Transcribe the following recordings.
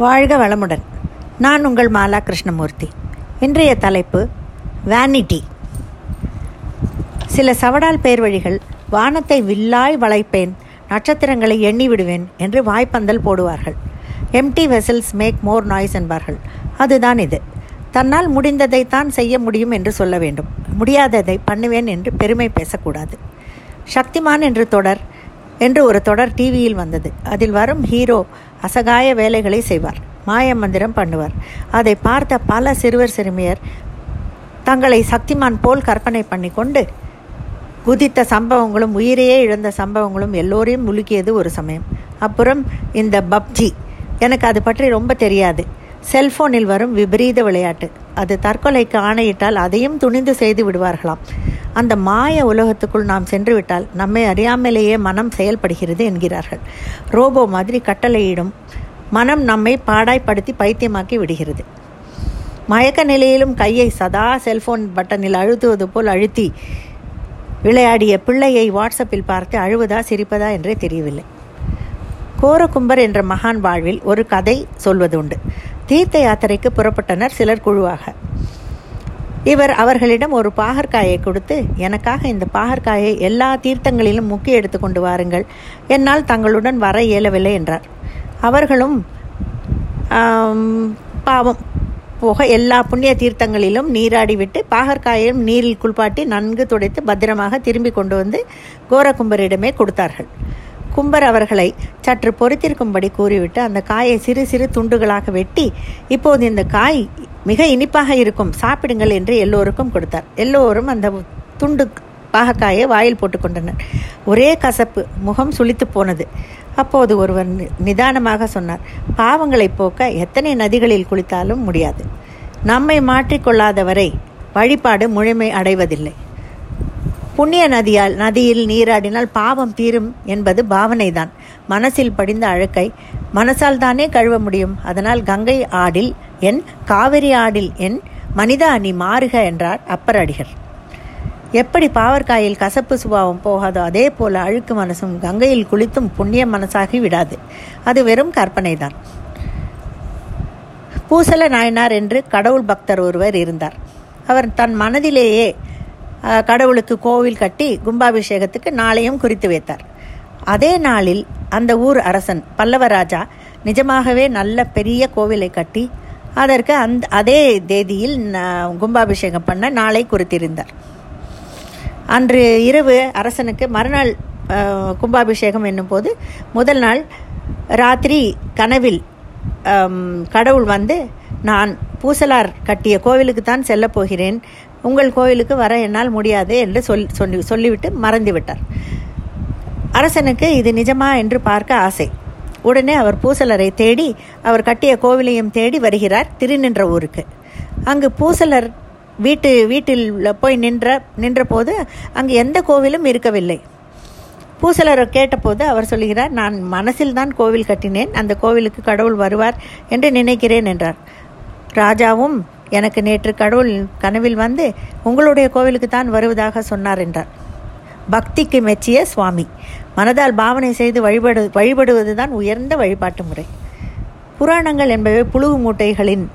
வாழ்க வளமுடன். நான் உங்கள் மாலா கிருஷ்ணமூர்த்தி. இன்றைய தலைப்பு வேனிட்டி சில சவடால் பேர் வழிகள் வானத்தை வில்லாய் வளைப்பேன் நட்சத்திரங்களை எண்ணி விடுவேன் என்று வாய்ப்பந்தல் போடுவார்கள். Empty vessels make more noise என்பார்கள். அதுதான் இது. தன்னால் முடிந்ததை தான் செய்ய முடியும் என்று சொல்ல வேண்டும். முடியாததை பண்ணுவேன் என்று பெருமை பேசக்கூடாது. சக்திமான் என்று தொடர் என்று ஒரு தொடர் டிவியில் வந்தது. அதில் வரும் ஹீரோ அசகாய வேலைகளை செய்வார். மாய மந்திரம் பண்ணுவார். அதை பார்த்த பல சிறுவர் சிறுமியர் தங்களை சக்திமான் போல் கற்பனை பண்ணி கொண்டு குதித்த சம்பவங்களும் உயிரையே இழந்த சம்பவங்களும் எல்லோரையும் முழுக்கியது ஒரு சமயம். அப்புறம் இந்த பப்ஜி. எனக்கு அது பற்றி ரொம்ப தெரியாது. செல்போனில் வரும் விபரீத விளையாட்டு. அது தற்கொலைக்கு ஆணையிட்டால் அதையும் துணிந்து செய்து விடுவார்களாம். அந்த மாய உலகத்துக்குள் நாம் சென்று விட்டால் நம்மை அறியாமலேயே மனம் செயல்படுகிறது என்கிறார்கள். ரோபோ மாதிரி கட்டளையிடும் மனம் நம்மை பாடாய்ப்படுத்தி பைத்தியமாக்கி விடுகிறது. மயக்க நிலையிலும் கையை சதா செல்போன் பட்டனில் அழுத்துவது போல் அழுத்தி விளையாடிய பிள்ளையை வாட்ஸ்அப்பில் பார்த்து அழுவதா சிரிப்பதா என்றே தெரியவில்லை. கோரகும்பர் என்ற மகான் வாழ்வில் ஒரு கதை சொல்வதுண்டு. தீர்த்த யாத்திரைக்கு புறப்பட்டனர் சிலர் குழுவாக. இவர் அவர்களிடம் ஒரு பாகற்காயை கொடுத்து எனக்காக இந்த பாகற்காயை எல்லா தீர்த்தங்களிலும் முக்கி எடுத்து கொண்டு வாருங்கள். என்னால் தங்களுடன் வர இயலவில்லை என்றார். அவர்களும் பாவம் போக எல்லா புண்ணிய தீர்த்தங்களிலும் நீராடிவிட்டு பாகற்காயையும் நீரில் குளிப்பாட்டி நன்கு துடைத்து பத்திரமாக திரும்பி கொண்டு வந்து கோரகும்பரிடமே கொடுத்தார்கள். கும்பர் அவர்களை சற்று பொறுத்திருக்கும்படி கூறிவிட்டு அந்த காயை சிறு சிறு துண்டுகளாக வெட்டி இப்போது இந்த காய் மிக இனிப்பாக இருக்கும் சாப்பிடுங்கள் என்று எல்லோருக்கும் கொடுத்தார். எல்லோரும் அந்த துண்டு பாகக்காயை வாயில் போட்டுக்கொண்டனர் ஒரே கசப்பு முகம் சுளித்து போனது. அப்போது ஒருவர் நிதானமாக சொன்னார் பாவங்களை போக்க எத்தனை நதிகளில் குளித்தாலும் முடியாது. நம்மை மாற்றிக்கொள்ளாதவரை வழிபாடு முழுமை அடைவதில்லை. புண்ணிய நதியால் நதியில் நீராடினால் பாவம் தீரும் என்பது பாவனைதான். மனசில் படிந்த அழுக்கை மனசால் தானே கழுவ முடியும். அதனால் கங்கை ஆடில் என் காவிரி ஆடில் என் மனிதா நீ மாறுக என்றார் அப்பரடிகர். எப்படி பாவற்காயில் கசப்பு சுபாவம் போகாதோ அதே போல அழுக்கு மனசும் கங்கையில் குளித்தும் புண்ணிய மனசாகி விடாது. அது வெறும் கற்பனைதான். பூசல நாயனார் என்று கடவுள் பக்தர் ஒருவர் இருந்தார். அவர் தன் மனதிலேயே கடவுளுக்கு கோவில் கட்டி கும்பாபிஷேகத்துக்கு நாளையும் குறித்து வைத்தார். அதே நாளில் அந்த ஊர் அரசன் பல்லவராஜா நிஜமாகவே நல்ல பெரிய கோவிலை கட்டி அதற்கு அந்த அதே தேதியில் கும்பாபிஷேகம் பண்ண நாளை குறித்திருந்தார். அன்று இரவு அரசனுக்கு மறுநாள் கும்பாபிஷேகம் என்னும்போது முதல் நாள் ராத்திரி கனவில் கடவுள் வந்து நான் பூசலார் கட்டிய கோவிலுக்கு தான் செல்ல போகிறேன். உங்கள் கோவிலுக்கு வர என்னால் முடியாது என்று சொல் சொல்லி சொல்லிவிட்டு மறந்துவிட்டார். அரசனுக்கு இது நிஜமா என்று பார்க்க ஆசை. உடனே அவர் பூசலரை தேடி அவர் கட்டிய கோவிலையும் தேடி வருகிறார் திருநின்ற ஊருக்கு. அங்கு பூசலர் வீட்டு வீட்டில் போய் நின்ற நின்றபோது அங்கு எந்த கோவிலும் இருக்கவில்லை. பூசலர் கேட்டபோது அவர் சொல்கிறார் நான் மனசில் தான் கோவில் கட்டினேன் அந்த கோவிலுக்கு கடவுள் வருவார் என்று நினைக்கிறேன் என்றார். ராஜாவும் எனக்கு நேற்று கடவுள் கனவில் வந்து உங்களுடைய கோவிலுக்கு தான் வருவதாக சொன்னார் என்றார். பக்திக்கு மெச்சிய சுவாமி. மனதால் பாவனை செய்து வழிபடு வழிபடுவதுதான் உயர்ந்த வழிபாட்டு முறை. புராணங்கள் என்பவை புழுகு மூட்டைகளின்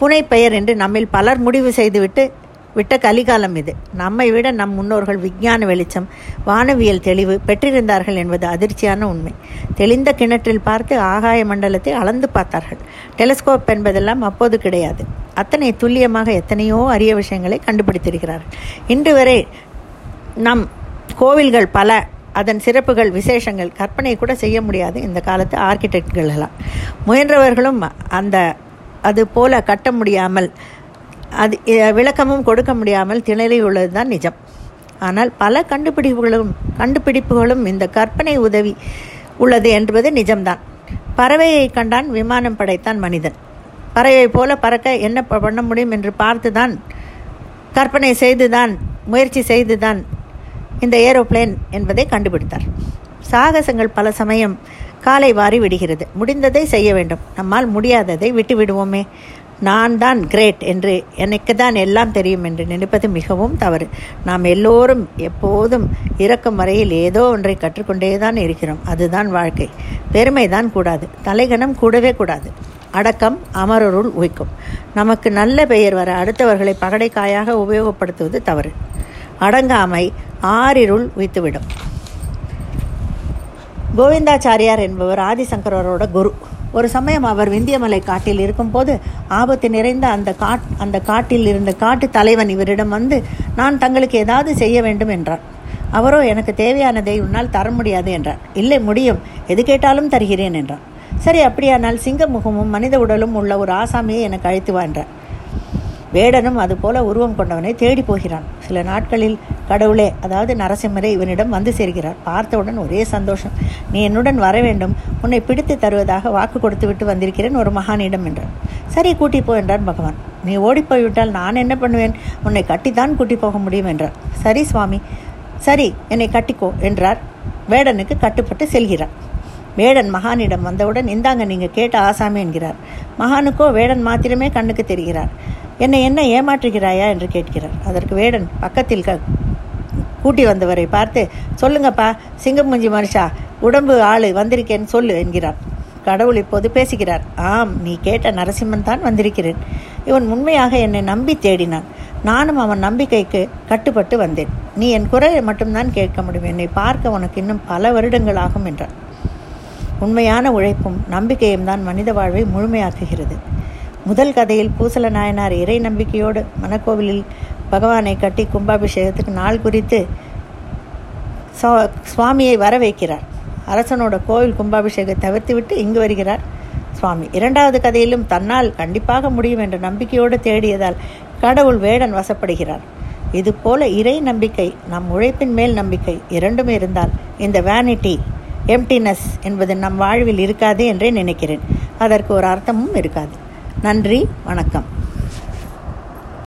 புனை பெயர் என்று நம்மில் பலர் முடிவு செய்துவிட்டு விட்ட கலிகாலம் இது. நம்மை விட நம் முன்னோர்கள் விஞ்ஞான வெளிச்சம் வானவியல் தெளிவு பெற்றிருந்தார்கள் என்பது அதிர்ச்சியான உண்மை. தெளிந்த கிணற்றில் பார்த்து ஆகாய மண்டலத்தை அளந்து பார்த்தார்கள். டெலிஸ்கோப் என்பதெல்லாம் அப்போது கிடையாது. அத்தனை துல்லியமாக எத்தனையோ அரிய விஷயங்களை கண்டுபிடித்திருக்கிறார்கள். இன்று வரை நம் கோவில்கள் பல அதன் சிறப்புகள் விசேஷங்கள் கற்பனை கூட செய்ய முடியாது இந்த காலத்து ஆர்கிடெக்ட்களெல்லாம் முயன்றவர்களும் அந்த அது போல கட்ட முடியாமல் அது விளக்கமும் கொடுக்க முடியாமல் திணறி உள்ளது தான் நிஜம். ஆனால் பல கண்டுபிடிப்புகளும் கண்டுபிடிப்புகளும் இந்த கற்பனை உதவி உள்ளது என்பது நிஜம்தான். பறவையை கண்டான் விமானம் படைத்தான் மனிதன். பறவை போல பறக்க என்ன பண்ண முடியும் என்று பார்த்துதான் கற்பனை செய்துதான் முயற்சி செய்துதான் இந்த ஏரோப்ளேன் என்பதை கண்டுபிடித்தார். சாகசங்கள் பல சமயம் காலை வாரி விடுகிறது. முடிந்ததை செய்ய வேண்டும். நம்மால் முடியாததை விட்டு விடுவோமே. நான் தான் கிரேட் என்று எனக்கு தான் எல்லாம் தெரியும் என்று நினைப்பது மிகவும் தவறு. நாம் எல்லோரும் எப்போதும் இறக்கும் வரையில் ஏதோ ஒன்றை கற்றுக்கொண்டே தான் இருக்கிறோம். அதுதான் வாழ்க்கை. பெருமை தான் கூடாது. தலைகணம் கூடவே கூடாது. அடக்கம் அமரருள் உய்க்கும். நமக்கு நல்ல பெயர் வர அடுத்தவர்களை பகடைக்காயாக உபயோகப்படுத்துவது தவறு. அடங்காமை ஆறிருள் உய்த்துவிடும். கோவிந்தாச்சாரியார் என்பவர் ஆதிசங்கரோட குரு. ஒரு சமயம் அவர் விந்தியமலை காட்டில் இருக்கும்போது ஆபத்து நிறைந்த அந்த காட் அந்த காட்டில் இருந்த காட்டு தலைவன் இவரிடம் வந்து நான் தங்களுக்கு ஏதாவது செய்ய வேண்டும் என்றார். அவரோ எனக்கு தேவையானதை உன்னால் தர முடியாது என்றார். இல்லை முடியும். எது கேட்டாலும் தருகிறேன் என்றார். சரி அப்படியானால் சிங்க முகமும் மனித உடலும் உள்ள ஒரு ஆசாமியை எனக்கு அழைத்து வா என்றார். வேடனும் அதுபோல உருவம் கொண்டவனை தேடி போகிறான். சில நாட்களில் கடவுளே அதாவது நரசிம்மரை இவனிடம் வந்து சேர்கிறார். பார்த்தவுடன் ஒரே சந்தோஷம். நீ என்னுடன் வர வேண்டும். உன்னை பிடித்து தருவதாக வாக்கு கொடுத்து விட்டு வந்திருக்கிறேன் ஒரு மகானிடம் என்றார் சரி கூட்டி போ என்றார் பகவான். நீ ஓடிப்போய்விட்டால் நான் என்ன பண்ணுவேன்? உன்னை கட்டித்தான் கூட்டி போக முடியும் என்றார். சரி சுவாமி. சரி என்னை கட்டிக்கோ என்றார். வேடனுக்கு கட்டுப்பட்டு செல்கிறார். வேடன் மகானிடம் வந்தவுடன் இந்தாங்க நீங்கள் கேட்ட ஆசாமி என்கிறார். மகானுக்கோ வேடன் மாத்திரமே கண்ணுக்கு தெரிகிறார். என்னை என்ன ஏமாற்றுகிறாயா என்று கேட்கிறார். அதற்கு வேடன் பக்கத்தில் க கூட்டி வந்தவரை பார்த்து சொல்லுங்கப்பா சிங்கமுஞ்சி மனுஷா உடம்பு ஆளு வந்திருக்கேன்னு சொல்லு என்கிறார். கடவுள் இப்போது பேசுகிறார். ஆம் நீ கேட்ட நரசிம்மன் தான் வந்திருக்கிறேன். இவன் உண்மையாக என்னை நம்பி தேடினான். நானும் அவன் நம்பிக்கைக்கு கட்டுப்பட்டு வந்தேன். நீ என் குரலை மட்டும்தான் கேட்க முடியும். என்னை பார்க்க உனக்கு இன்னும் பல வருடங்கள் ஆகும் என்றான் உண்மையான உழைப்பும் நம்பிக்கையும் தான் மனித வாழ்வை முழுமையாக்குகிறது. முதல் கதையில் பூசல நாயனார் இறை நம்பிக்கையோடு மணக்கோவிலில் பகவானை கட்டி கும்பாபிஷேகத்துக்கு நாள் குறித்து சுவாமியை வர வைக்கிறார் அரசனோட கோவில் கும்பாபிஷேகத்தை தவிர்த்துவிட்டு இங்கு வருகிறார் சுவாமி. இரண்டாவது கதையிலும் தன்னால் கண்டிப்பாக முடியும் என்ற நம்பிக்கையோடு தேடியதால் கடவுள் வேடன் வசப்படுகிறார். இதுபோல இறை நம்பிக்கை நம் உழைப்பின் மேல் நம்பிக்கை இரண்டும் இருந்தால் இந்த வேனிட்டி எம்டினஸ் என்பது நம் வாழ்வில் இருக்காது என்றே நினைக்கிறேன். அதற்கு ஒரு அர்த்தமும் இருக்காது. நன்றி வணக்கம்.